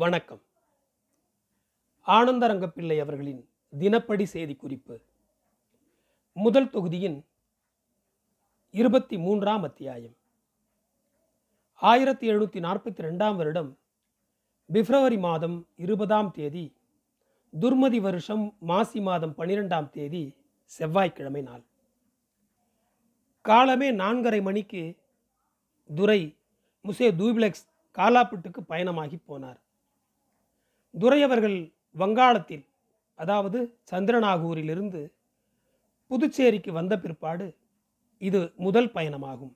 வணக்கம். ஆனந்தரங்கப்பிள்ளை அவர்களின் தினப்படி செய்தி குறிப்பு முதல் தொகுதியின் இருபத்தி மூன்றாம் அத்தியாயம். ஆயிரத்தி எழுநூற்றி நாற்பத்தி ரெண்டாம் வருடம் பிப்ரவரி மாதம் இருபதாம் தேதி துர்மதி வருஷம் மாசி மாதம் பனிரெண்டாம் தேதி செவ்வாய்க்கிழமை நாள். காலமே நான்கரை மணிக்கு துரை முசே தூபிளெக்ஸ் காலாப்பட்டுக்கு பயணமாகி போனார். துரையவர்கள் வங்காளத்தில் அதாவது சந்திரநாகூரிலிருந்து புதுச்சேரிக்கு வந்த பிற்பாடு இது முதல் பயணமாகும்.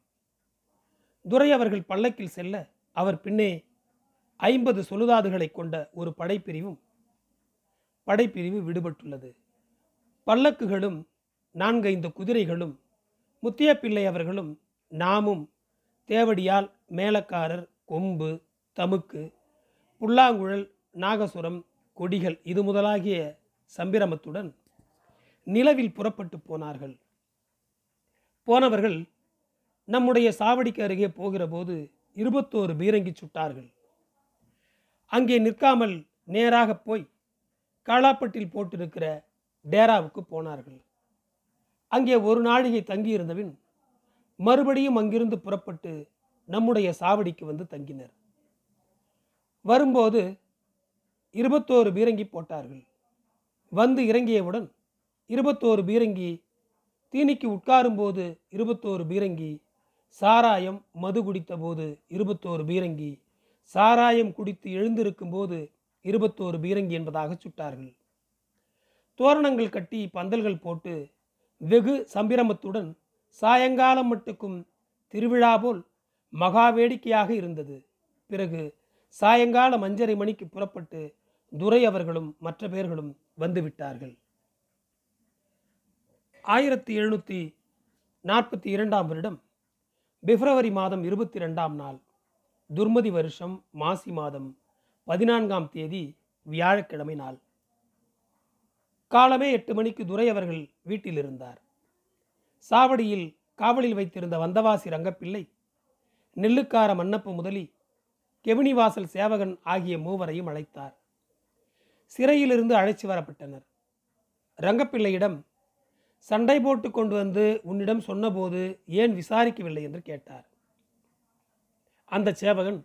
துரையவர்கள் பல்லக்கில் செல்ல அவர் பின்னே ஐம்பது சொலுதாதுகளை கொண்ட ஒரு படைப்பிரிவும் படைப்பிரிவு விடுபட்டுள்ளது. பல்லக்குகளும் நான்கைந்து குதிரைகளும் முத்தியப்பிள்ளை அவர்களும் நாமும் தேவடியால் மேலக்காரர் கொம்பு தமுக்கு புல்லாங்குழல் நாகசுரம் கொடிகள் இது முதலாகிய சம்பிரமத்துடன் நிலவில் புறப்பட்டு போனார்கள். போனவர்கள் நம்முடைய சாவடிக்கு அருகே போகிற போது இருபத்தோரு பீரங்கி சுட்டார்கள். அங்கே நிற்காமல் நேராக போய் காளாப்பட்டில் போட்டிருக்கிற டேராவுக்கு போனார்கள். அங்கே ஒரு நாழிகை தங்கியிருந்தபின் மறுபடியும் அங்கிருந்து புறப்பட்டு நம்முடைய சாவடிக்கு வந்து தங்கினர். வரும்போது இருபத்தோரு பீரங்கி போட்டார்கள். வந்து இறங்கியவுடன் இருபத்தோரு பீரங்கி தீனிக்கு உட்காரும்போது இருபத்தோரு பீரங்கி சாராயம் மது குடித்த போது இருபத்தோரு பீரங்கி சாராயம் குடித்து எழுந்திருக்கும் போது இருபத்தோரு பீரங்கி என்பதாக சுட்டார்கள். தோரணங்கள் கட்டி பந்தல்கள் போட்டு வெகு சம்பிரமத்துடன் சாயங்காலம் மட்டுக்கும் திருவிழா போல் மகா வேடிக்கையாக இருந்தது. பிறகு சாயங்காலம் அஞ்சரை மணிக்கு புறப்பட்டு துரை அவர்களும் மற்ற பேர்களும் வந்துவிட்டார்கள். ஆயிரத்தி எழுநூற்றி நாற்பத்தி இரண்டாம் வருடம் பிப்ரவரி மாதம் இருபத்தி ரெண்டாம் நாள் துர்மதி வருஷம் மாசி மாதம் பதினான்காம் தேதி வியாழக்கிழமை நாள். காலமே எட்டு மணிக்கு துரை அவர்கள் வீட்டில் இருந்தார் சாவடியில் காவலில் வைத்திருந்த வந்தவாசி ரங்கப்பிள்ளை நெல்லுக்கார மன்னப்ப முதலி கெவினிவாசல் சேவகன் ஆகிய மூவரையும் அழைத்தார். சிறையிலிருந்து அழைச்சி வரப்பட்டனர். ரங்கப்பிள்ளையிடம் சண்டை போட்டு கொண்டு வந்து உன்னிடம் சொன்னபோது ஏன் விசாரிக்கவில்லை? என்று கேட்டார். அந்த சேவகன்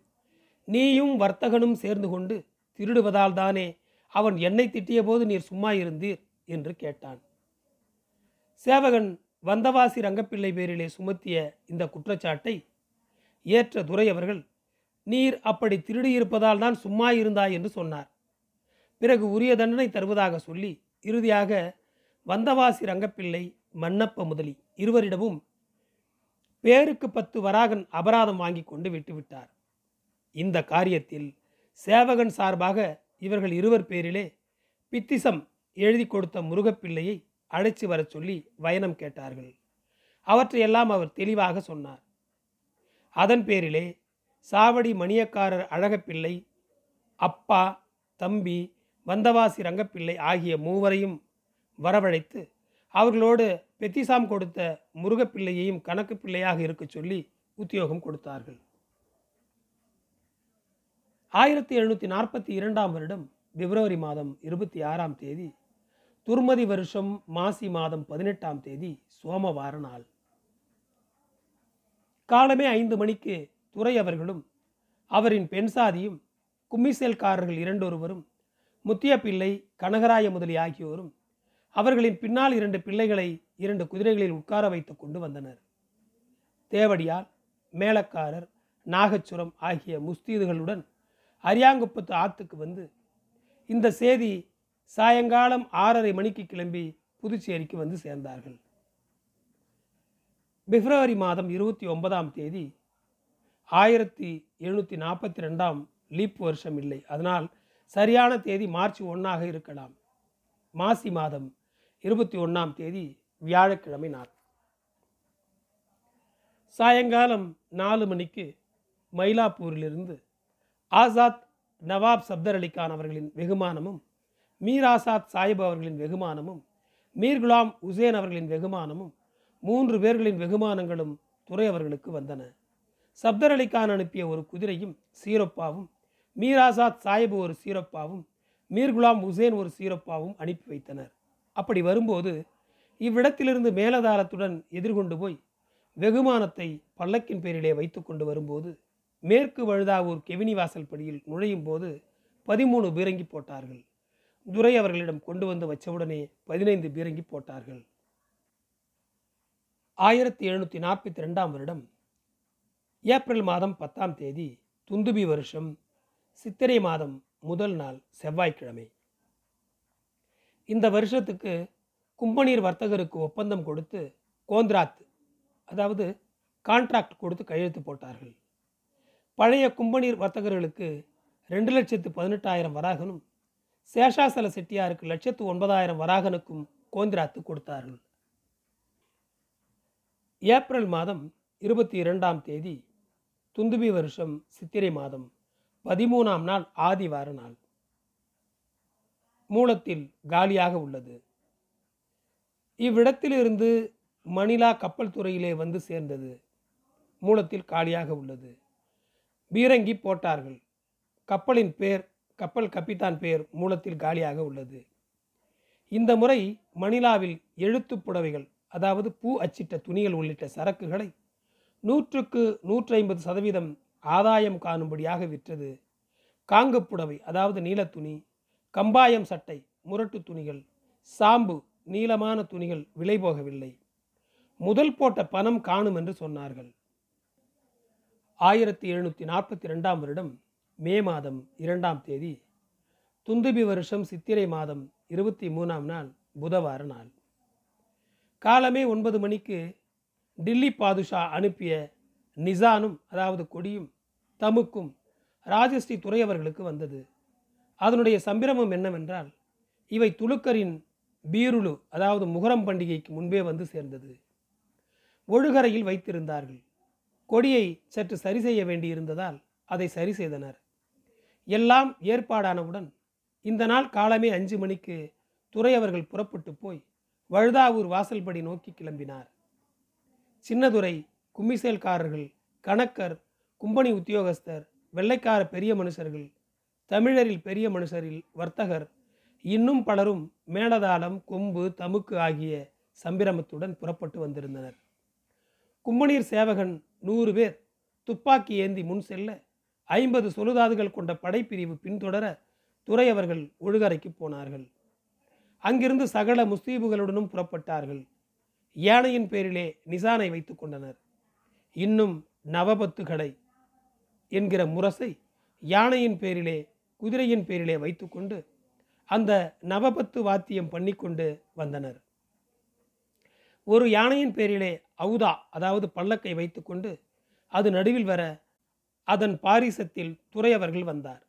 நீயும் வர்த்தகனும் சேர்ந்து கொண்டு திருடுவதால் தானே அவன் என்னை திட்டிய போது நீர் சும்மா இருந்தீர்? என்று கேட்டான். சேவகன் வந்தவாசி ரங்கப்பிள்ளை பேரிலே சுமத்திய இந்த குற்றச்சாட்டை ஏற்ற துரை அவர்கள் நீர் அப்படி திருடியிருப்பதால் தான் சும்மா இருந்தாய் என்று சொன்னார். பிறகு உரிய தண்டனை தருவதாக சொல்லி இறுதியாக வந்தவாசி ரங்கப்பிள்ளை மன்னப்ப முதலி இருவரிடமும் பேருக்கு பத்து வராகன் அபராதம் வாங்கி கொண்டு விட்டுவிட்டார் இந்த காரியத்தில் சேவகன் சார்பாக இவர்கள் இருவர் பேரிலே பித்திசம் எழுதி கொடுத்த முருகப்பிள்ளையை அழைச்சி வரச் சொல்லி வயனம் கேட்டார்கள். அவற்றையெல்லாம் அவர் தெளிவாக சொன்னார். அதன் பேரிலே சாவடி மணியக்காரர் அழகப்பிள்ளை அப்பா தம்பி வந்தவாசி ரங்கப்பிள்ளை ஆகிய மூவரையும் வரவழைத்து அவர்களோடு பெத்திசாம் கொடுத்த முருகப்பிள்ளையையும் கணக்கு பிள்ளையாக இருக்க சொல்லி உத்தியோகம் கொடுத்தார்கள். ஆயிரத்தி எழுநூற்றி நாற்பத்தி இரண்டாம் வருடம் பிப்ரவரி மாதம் இருபத்தி ஆறாம் தேதி துர்மதி வருஷம் மாசி மாதம் பதினெட்டாம் தேதி சோமவார நாள். காலமே ஐந்து மணிக்கு துறை அவர்களும் அவரின் பெண் சாதியும் கும்மிசேல்காரர்கள் இரண்டொருவரும் முத்திய பிள்ளை கனகராய முதலி ஆகியோரும் அவர்களின் பின்னால் இரண்டு பிள்ளைகளை இரண்டு குதிரைகளில் உட்கார வைத்து கொண்டு வந்தனர். தேவடியால் மேலக்காரர் நாகச்சுரம் ஆகிய முஸ்தீதுகளுடன் அரியாங்குப்பத்து ஆத்துக்கு வந்து இந்த செய்தி சாயங்காலம் ஆறரை மணிக்கு கிளம்பி புதுச்சேரிக்கு வந்து சேர்ந்தார்கள். பிப்ரவரி மாதம் இருபத்தி ஒன்பதாம் தேதி ஆயிரத்தி எழுநூற்றி நாற்பத்தி ரெண்டாம் லீப் வருஷம் இல்லை. அதனால் சரியான தேதி மார்ச் ஒன்றாக இருக்கலாம். மாசி மாதம் இருபத்தி ஒன்றாம் தேதி வியாழக்கிழமை நாள். சாயங்காலம் நாலு மணிக்கு மயிலாப்பூரிலிருந்து ஆசாத் நவாப் சப்தர் அலிகான் அவர்களின் வெகுமானமும் மீர் ஆசாத் சாஹிப் அவர்களின் வெகுமானமும் மீர் குலாம் உசேன் அவர்களின் வெகுமானமும் மூன்று பேர்களின் வெகுமானங்களும் துறை அவர்களுக்கு வந்தன. சப்தர் அலிகான் அனுப்பிய ஒரு குதிரையும் சீரப்பாவும் மீராசாத் சாஹிப் ஒரு சீரப்பாவும் மீர் குலாம் உசேன் ஒரு சீரப்பாவும் அனுப்பி வைத்தனர். அப்படி வரும்போது இவ்விடத்திலிருந்து மேலதாரத்துடன் எதிர்கொண்டு போய் வெகுமானத்தை பல்லக்கின் பேரிலே வைத்து கொண்டு வரும்போது மேற்கு வழுதாவூர் கெவினி வாசல் படியில் நுழையும் போது பதிமூணு பீரங்கி போட்டார்கள். துரை அவர்களிடம் கொண்டு வந்து வச்சவுடனே பதினைந்து பீரங்கி போட்டார்கள். ஆயிரத்தி எழுநூற்றி நாற்பத்தி ரெண்டாம் வருடம் ஏப்ரல் மாதம் பத்தாம் தேதி துந்துபி வருஷம் சித்திரை மாதம் முதல் நாள் செவ்வாய்க்கிழமை. இந்த வருஷத்துக்கு கும்பநீர் வர்த்தகருக்கு ஒப்பந்தம் கொடுத்து கோந்திராத் அதாவது கான்ட்ராக்ட் கொடுத்து கையெழுத்து போட்டார்கள். பழைய கும்பநீர் வர்த்தகர்களுக்கு ரெண்டு லட்சத்து பதினெட்டாயிரம் வராகனும் சேஷாசல செட்டியாருக்கு லட்சத்து ஒன்பதாயிரம் வராகனுக்கும் கோந்திராத்து கொடுத்தார்கள். ஏப்ரல் மாதம் இருபத்தி இரண்டாம் தேதி துந்துபி வருஷம் சித்திரை மாதம் பதிமூணாம் நாள் ஆதிவார நாள். மூலத்தில் காலியாக உள்ளது. இவ்விடத்திலிருந்து மணிலா கப்பல் துறையிலே வந்து சேர்ந்தது. மூலத்தில் காலியாக உள்ளது. பீரங்கி போட்டார்கள். கப்பலின் பேர் கப்பல் கப்பித்தான் பேர் மூலத்தில் காலியாக உள்ளது. இந்த முறை மணிலாவில் எழுத்துப் புடவைகள் அதாவது பூ அச்சிட்ட துணிகள் உள்ளிட்ட சரக்குகளை நூற்றுக்கு நூற்றி ஐம்பது சதவீதம் ஆதாயம் காணும்படியாக விற்றது. காங்குப் புடவை அதாவது நீலத்துணி கம்பாயம் சட்டை முரட்டு துணிகள் சாம்பு நீளமான துணிகள் விலை போகவில்லை. முதல் போட்ட பணம் காணும் என்று சொன்னார்கள். ஆயிரத்தி எழுநூற்றி நாற்பத்தி ரெண்டாம் வருடம் மே மாதம் இரண்டாம் தேதி துந்துபி வருஷம் சித்திரை மாதம் இருபத்தி மூணாம் நாள் புதவார நாள். காலமே ஒன்பது மணிக்கு டில்லி பாதுஷா அனுப்பிய நிசானும் அதாவது கொடியும் தமுக்கும் ராஜஸ்ரீ துறையவர்களுக்கு வந்தது. அதனுடைய சம்பிரமம் என்னவென்றால் இவை துலுக்கரின் பீருளு அதாவது முகரம் பண்டிகைக்கு முன்பே வந்து சேர்ந்தது. ஒழுகரையில் வைத்திருந்தார்கள். கொடியை சற்று சரி செய்ய வேண்டியிருந்ததால் அதை சரி செய்தனர். எல்லாம் ஏற்பாடானவுடன் இந்த நாள் காலமே அஞ்சு மணிக்கு துறையவர்கள் புறப்பட்டு போய் வழுதாவூர் வாசல்படி நோக்கி கிளம்பினார். சின்னதுரை கும்மிசேல்காரர்கள் கணக்கர் கும்பனி உத்தியோகஸ்தர் வெள்ளைக்கார பெரிய மனுஷர்கள் தமிழரில் பெரிய மனுஷரில் வர்த்தகர் இன்னும் பலரும் மேலதாளம் கொம்பு தமுக்கு ஆகிய சம்பிரமத்துடன் புறப்பட்டு வந்திருந்தனர். கும்பனீர் சேவகன் நூறு பேர் துப்பாக்கி ஏந்தி முன் செல்ல ஐம்பது சொலுதாதுகள் கொண்ட படைப்பிரிவு பின்தொடர துறையவர்கள் ஒழுகரைக்கு போனார்கள். அங்கிருந்து சகல முஸ்தீபுகளுடனும் புறப்பட்டார்கள். யானையின் பேரிலே நிசானை வைத்துக் கொண்டனர். இன்னும் நவபத்துகளை என்கிற முரசை யானையின் பேரிலே குதிரையின் பேரிலே வைத்துக்கொண்டு அந்த நவபத்து வாத்தியம் பண்ணிக்கொண்டு வந்தனர். ஒரு யானையின் பேரிலே அவுதா அதாவது பல்லக்கை வைத்துக்கொண்டு அது நடுவில் வர அதன் பாரிசத்தில் துறையவர்கள் வந்தார்.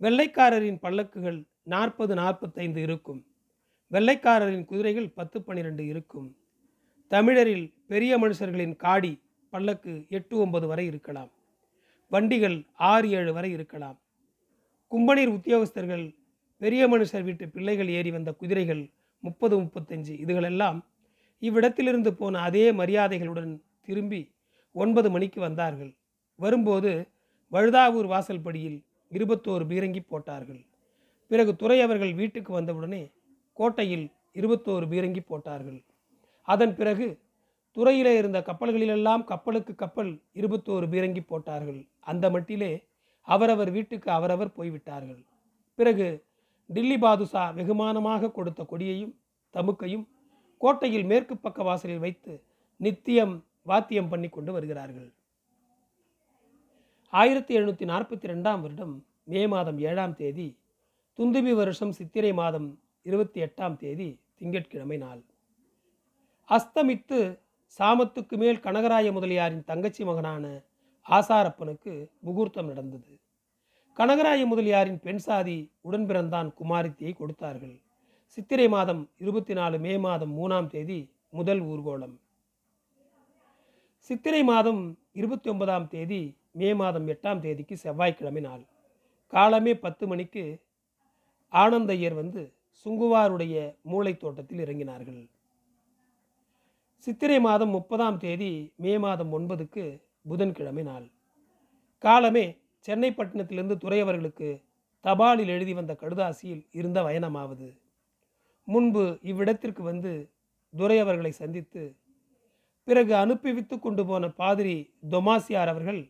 வெள்ளைக்காரரின் பல்லக்குகள் நாற்பது நாற்பத்தைந்து இருக்கும். வெள்ளைக்காரரின் குதிரைகள் பத்து பன்னிரெண்டு இருக்கும். தமிழரில் பெரிய மனுஷர்களின் காடி பல்லக்கு எட்டு ஒன்பது வரை இருக்கலாம். வண்டிகள் ஆறு ஏழு வரை இருக்கலாம். கும்பனீர் உத்தியோகஸ்தர்கள் பெரிய மனுஷர் வீட்டு பிள்ளைகள் ஏறி வந்த குதிரைகள் முப்பது முப்பத்தஞ்சு இதுகளெல்லாம் இவ்விடத்திலிருந்து போன அதே மரியாதைகளுடன் திரும்பி ஒன்பது மணிக்கு வந்தார்கள். வரும்போது வழுதாவூர் வாசல் படியில் இருபத்தோரு பீரங்கி போட்டார்கள். பிறகு துறை அவர்கள் வீட்டுக்கு வந்தவுடனே கோட்டையில் இருபத்தோரு பீரங்கி போட்டார்கள். அதன் பிறகு துறையிலே இருந்த கப்பல்களிலெல்லாம் கப்பலுக்கு கப்பல் இருபத்தோரு பீரங்கி போட்டார்கள். அந்த மட்டிலே அவரவர் வீட்டுக்கு அவரவர் போய்விட்டார்கள். பிறகு டில்லி பாதுஷா வெகுமானமாக கொடுத்த கொடியையும் தமுக்கையும் கோட்டையில் மேற்கு பக்க வாசலில் வைத்து நித்தியம் வாத்தியம் பண்ணி கொண்டு வருகிறார்கள். ஆயிரத்தி எழுநூற்றி நாற்பத்தி ரெண்டாம் வருடம் மே மாதம் ஏழாம் தேதி துந்துபி வருஷம் சித்திரை மாதம் இருபத்தி எட்டாம் தேதி திங்கட்கிழமை நாள். அஸ்தமித்து சாமத்துக்கு மேல் கனகராய முதலியாரின் தங்கச்சி மகனான ஆசாரப்பனுக்கு முகூர்த்தம் நடந்தது. கனகராய முதலியாரின் பெண் சாதி உடன் பிறந்தான் குமாரித்தியை கொடுத்தார்கள். சித்திரை மாதம் இருபத்தி நாலு மே மாதம் மூணாம் தேதி முதல் ஊர்கோலம் சித்திரை மாதம் இருபத்தி ஒன்பதாம் தேதி மே மாதம் எட்டாம் தேதிக்கு செவ்வாய்க்கிழமை நாள். காலமே பத்து மணிக்கு ஆனந்தையர் வந்து சுங்குவாருடைய மூளை தோட்டத்தில் இறங்கினார்கள். சித்திரை மாதம் முப்பதாம் தேதி மே மாதம் ஒன்பதுக்கு புதன்கிழமை நாள். காலமே சென்னை பட்டணத்திலிருந்து துறையவர்களுக்கு தபாலில் எழுதி வந்த கடுதாசியில் இருந்த வயனமாவது முன்பு இவ்விடத்திற்கு வந்து துரையவர்களை சந்தித்து பிறகு அனுப்பிவித்து கொண்டு போன பாதிரி தொமாசியார் அவர்கள்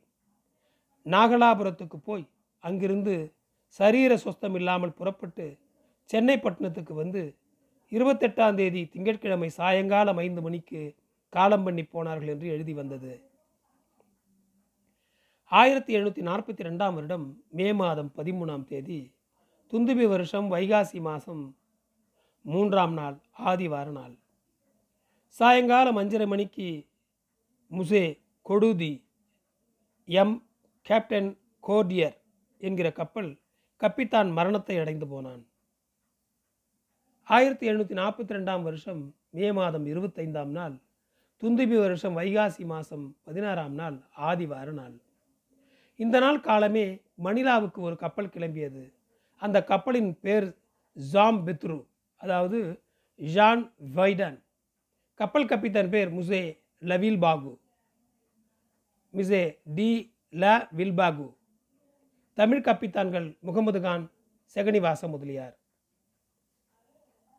நாகலாபுரத்துக்கு போய் அங்கிருந்து சரீர சொஸ்தம் இல்லாமல் புறப்பட்டு சென்னை பட்டணத்துக்கு வந்து இருபத்தெட்டாம் தேதி திங்கட்கிழமை சாயங்காலம் ஐந்து மணிக்கு காலம் பண்ணி போனார்கள் என்று எழுதி வந்தது. ஆயிரத்தி எழுநூற்றி நாற்பத்தி ரெண்டாம் வருடம் மே மாதம் பதிமூணாம் தேதி துந்துபி வருஷம் வைகாசி மாதம் மூன்றாம் நாள் ஆதிவார நாள். சாயங்காலம் அஞ்சரை மணிக்கு முசே கொடுதி எம் கேப்டன் கோர்டியர் என்கிற கப்பல் கப்பித்தான் மரணத்தை அடைந்து போனான். ஆயிரத்தி எழுநூற்றி நாற்பத்தி ரெண்டாம் வருஷம் மே மாதம் இருபத்தைந்தாம் நாள் துந்துபி வருஷம் வைகாசி மாதம் பதினாறாம் நாள் ஆதிவார நாள். இந்த நாள் காலமே மணிலாவுக்கு ஒரு கப்பல் கிளம்பியது. அந்த கப்பலின் பேர் ஜாம் பெத்ரு அதாவது ஜான் வைடன். கப்பல் கப்பித்தான் பேர் முசே லவில் பாகு மிசே டி ல வில்பாகு. தமிழ் கப்பித்தான்கள் முகமது கான் செகனிவாச முதலியார்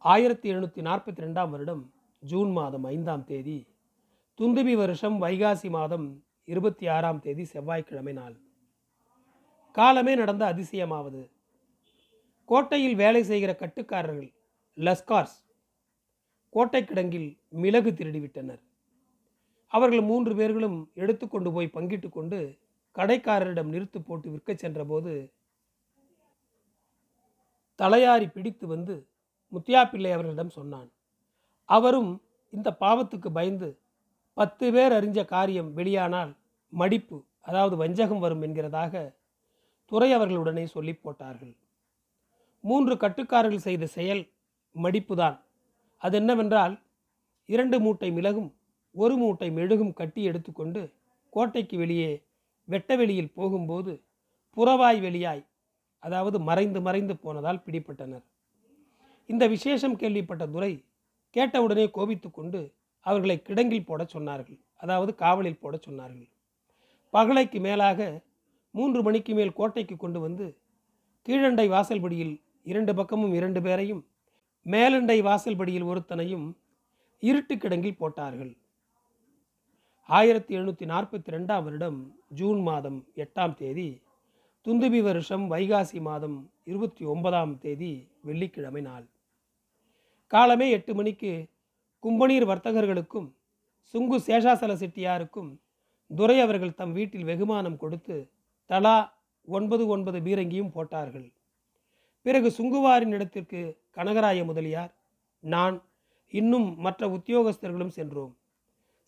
ஆயிரத்தி எழுநூற்றி நாற்பத்தி ரெண்டாம் வருடம் ஜூன் மாதம் ஐந்தாம் தேதி துந்துபி வருஷம் வைகாசி மாதம் இருபத்தி ஆறாம் தேதி செவ்வாய்க்கிழமை நாள். காலமே நடந்த அதிசயமாவது. கோட்டையில் வேலை செய்கிற கட்டுக்காரர்கள் லஸ்கார்ஸ் கோட்டை கிடங்கில் மிளகு திருடிவிட்டனர். அவர்கள் மூன்று பேர்களும் எடுத்துக்கொண்டு போய் பங்கிட்டு கொண்டு கடைக்காரரிடம் நிறுத்து போட்டு விற்கச் சென்றபோது தலையாரி பிடித்து வந்து முத்தியாப்பிள்ளை அவர்களிடம் சொன்னான். அவரும் இந்த பாவத்துக்கு பயந்து பத்து பேர் அறிஞ்ச காரியம் வெளியானால் மடிப்பு அதாவது வஞ்சகம் வரும் என்கிறதாக துறை அவர்களுடனே சொல்லி போட்டார்கள். மூன்று கட்டுக்காரர்கள் செய்த செயல் மடிப்புதான். அது என்னவென்றால் இரண்டு மூட்டை மிளகும் ஒரு மூட்டை மெழுகும் கட்டி எடுத்துக்கொண்டு கோட்டைக்கு வெளியே வெட்ட வெளியில் போகும்போது புறவாய் வெளியாய் அதாவது மறைந்து மறைந்து போனதால் பிடிப்பட்டனர் இந்த விசேஷம் கேள்விப்பட்ட துரை கேட்டவுடனே கோபித்து கொண்டு அவர்களை கிடங்கில் போடச் சொன்னார்கள். அதாவது காவலில் போடச் சொன்னார்கள். பகலைக்கு மேலாக மூன்று மணிக்கு மேல் கோட்டைக்கு கொண்டு வந்து கீழண்டை வாசல்படியில் இரண்டு பக்கமும் இரண்டு பேரையும் மேலண்டை வாசல்படியில் ஒருத்தனையும் இருட்டு கிடங்கில் போட்டார்கள். ஆயிரத்தி எழுநூற்றி நாற்பத்தி ரெண்டாம் வருடம் ஜூன் மாதம் எட்டாம் தேதி துந்துபி வருஷம் வைகாசி மாதம் இருபத்தி ஒன்பதாம் தேதி வெள்ளிக்கிழமை நாள். காலமே எட்டு மணிக்கு கும்பநீர் வர்த்தகர்களுக்கும் சுங்கு சேஷாசல செட்டியாருக்கும் துரை அவர்கள் தம் வீட்டில் வெகுமானம் கொடுத்து தலா ஒன்பது ஒன்பது பீரங்கியும் போட்டார்கள். பிறகு சுங்குவாரின் இடத்திற்கு கனகராய முதலியார் நான் இன்னும் மற்ற உத்தியோகஸ்தர்களும் சென்றோம்.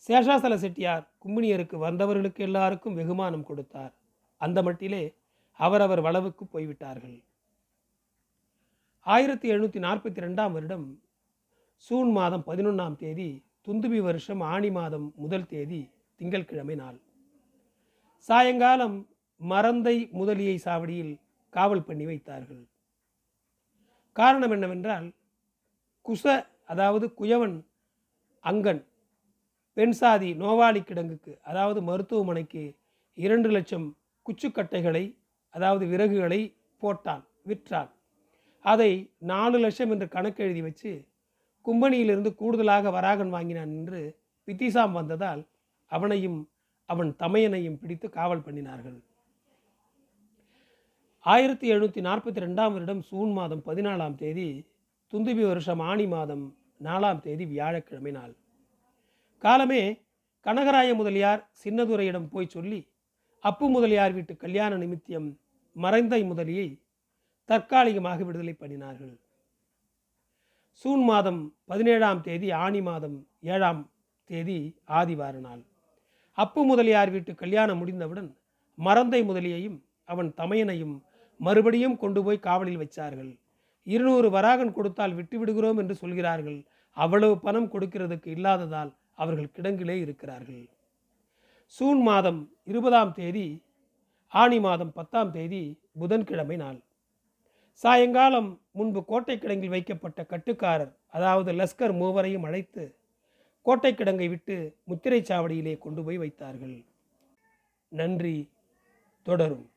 சேஷாசல செட்டியார் கும்பினியருக்கு வந்தவர்களுக்கு எல்லாருக்கும் வெகுமானம் கொடுத்தார். அந்த மட்டிலே அவரவர் வளவுக்கு போய்விட்டார்கள். ஆயிரத்தி எழுநூற்றி நாற்பத்தி ரெண்டாம் வருடம் சூன் மாதம் பதினொன்றாம் தேதி துந்துபி வருஷம் ஆணி மாதம் முதல் தேதி திங்கட்கிழமை நாள். சாயங்காலம் மறந்தை முதலியை சாவடியில் காவல் பண்ணி வைத்தார்கள். காரணம் என்னவென்றால் குச அதாவது குயவன் அங்கன் பெண் சாதி நோவாளி கிடங்குக்கு அதாவது மருத்துவமனைக்கு இரண்டு லட்சம் குச்சுக்கட்டைகளை அதாவது விறகுகளை போட்டான் விற்றான். அதை நாலு லட்சம் என்று கணக்கு எழுதி வச்சு கும்பனியிலிருந்து கூடுதலாக வராகன் வாங்கினான் என்று பித்திசாம் வந்ததால் அவனையும் அவன் தமையனையும் பிடித்து காவல் பண்ணினார்கள். ஆயிரத்தி எழுநூற்றி நாற்பத்தி ரெண்டாம் வருடம் சூன் மாதம் பதினாலாம் தேதி துந்துபி வருஷம் ஆணி மாதம் நாலாம் தேதி வியாழக்கிழமை நாள். காலமே கனகராய முதலியார் சின்னதுரையிடம் போய் சொல்லி அப்பு முதலியார் வீட்டு கல்யாண நிமித்தியம் மறைந்தை முதலியை தற்காலிகமாக விடுதலை பண்ணினார்கள். சூன் மாதம் பதினேழாம் தேதி ஆணி மாதம் ஏழாம் தேதி ஆதிவார நாள். அப்பு முதலியார் வீட்டு கல்யாணம் முடிந்தவுடன் மறந்தை முதலியையும் அவன் தமையனையும் மறுபடியும் கொண்டு போய் காவலில் வைச்சார்கள். இருநூறு வராகன் கொடுத்தால் விட்டு விடுகிறோம் என்று சொல்கிறார்கள். அவ்வளவு பணம் கொடுக்கிறதுக்கு இல்லாததால் அவர்கள் கிடங்கிலே இருக்கிறார்கள். சூன் மாதம் இருபதாம் தேதி ஆணி மாதம் பத்தாம் தேதி புதன்கிழமை நாள். சாயங்காலம் முன்பு கோட்டை கிடங்கில் வைக்கப்பட்ட கட்டுக்காரர் அதாவது லஸ்கர் மூவரையும் அழைத்து கோட்டை கிடங்கை விட்டு முத்திரை சாவடியிலே கொண்டு போய் வைத்தார்கள். நன்றி. தொடரும்.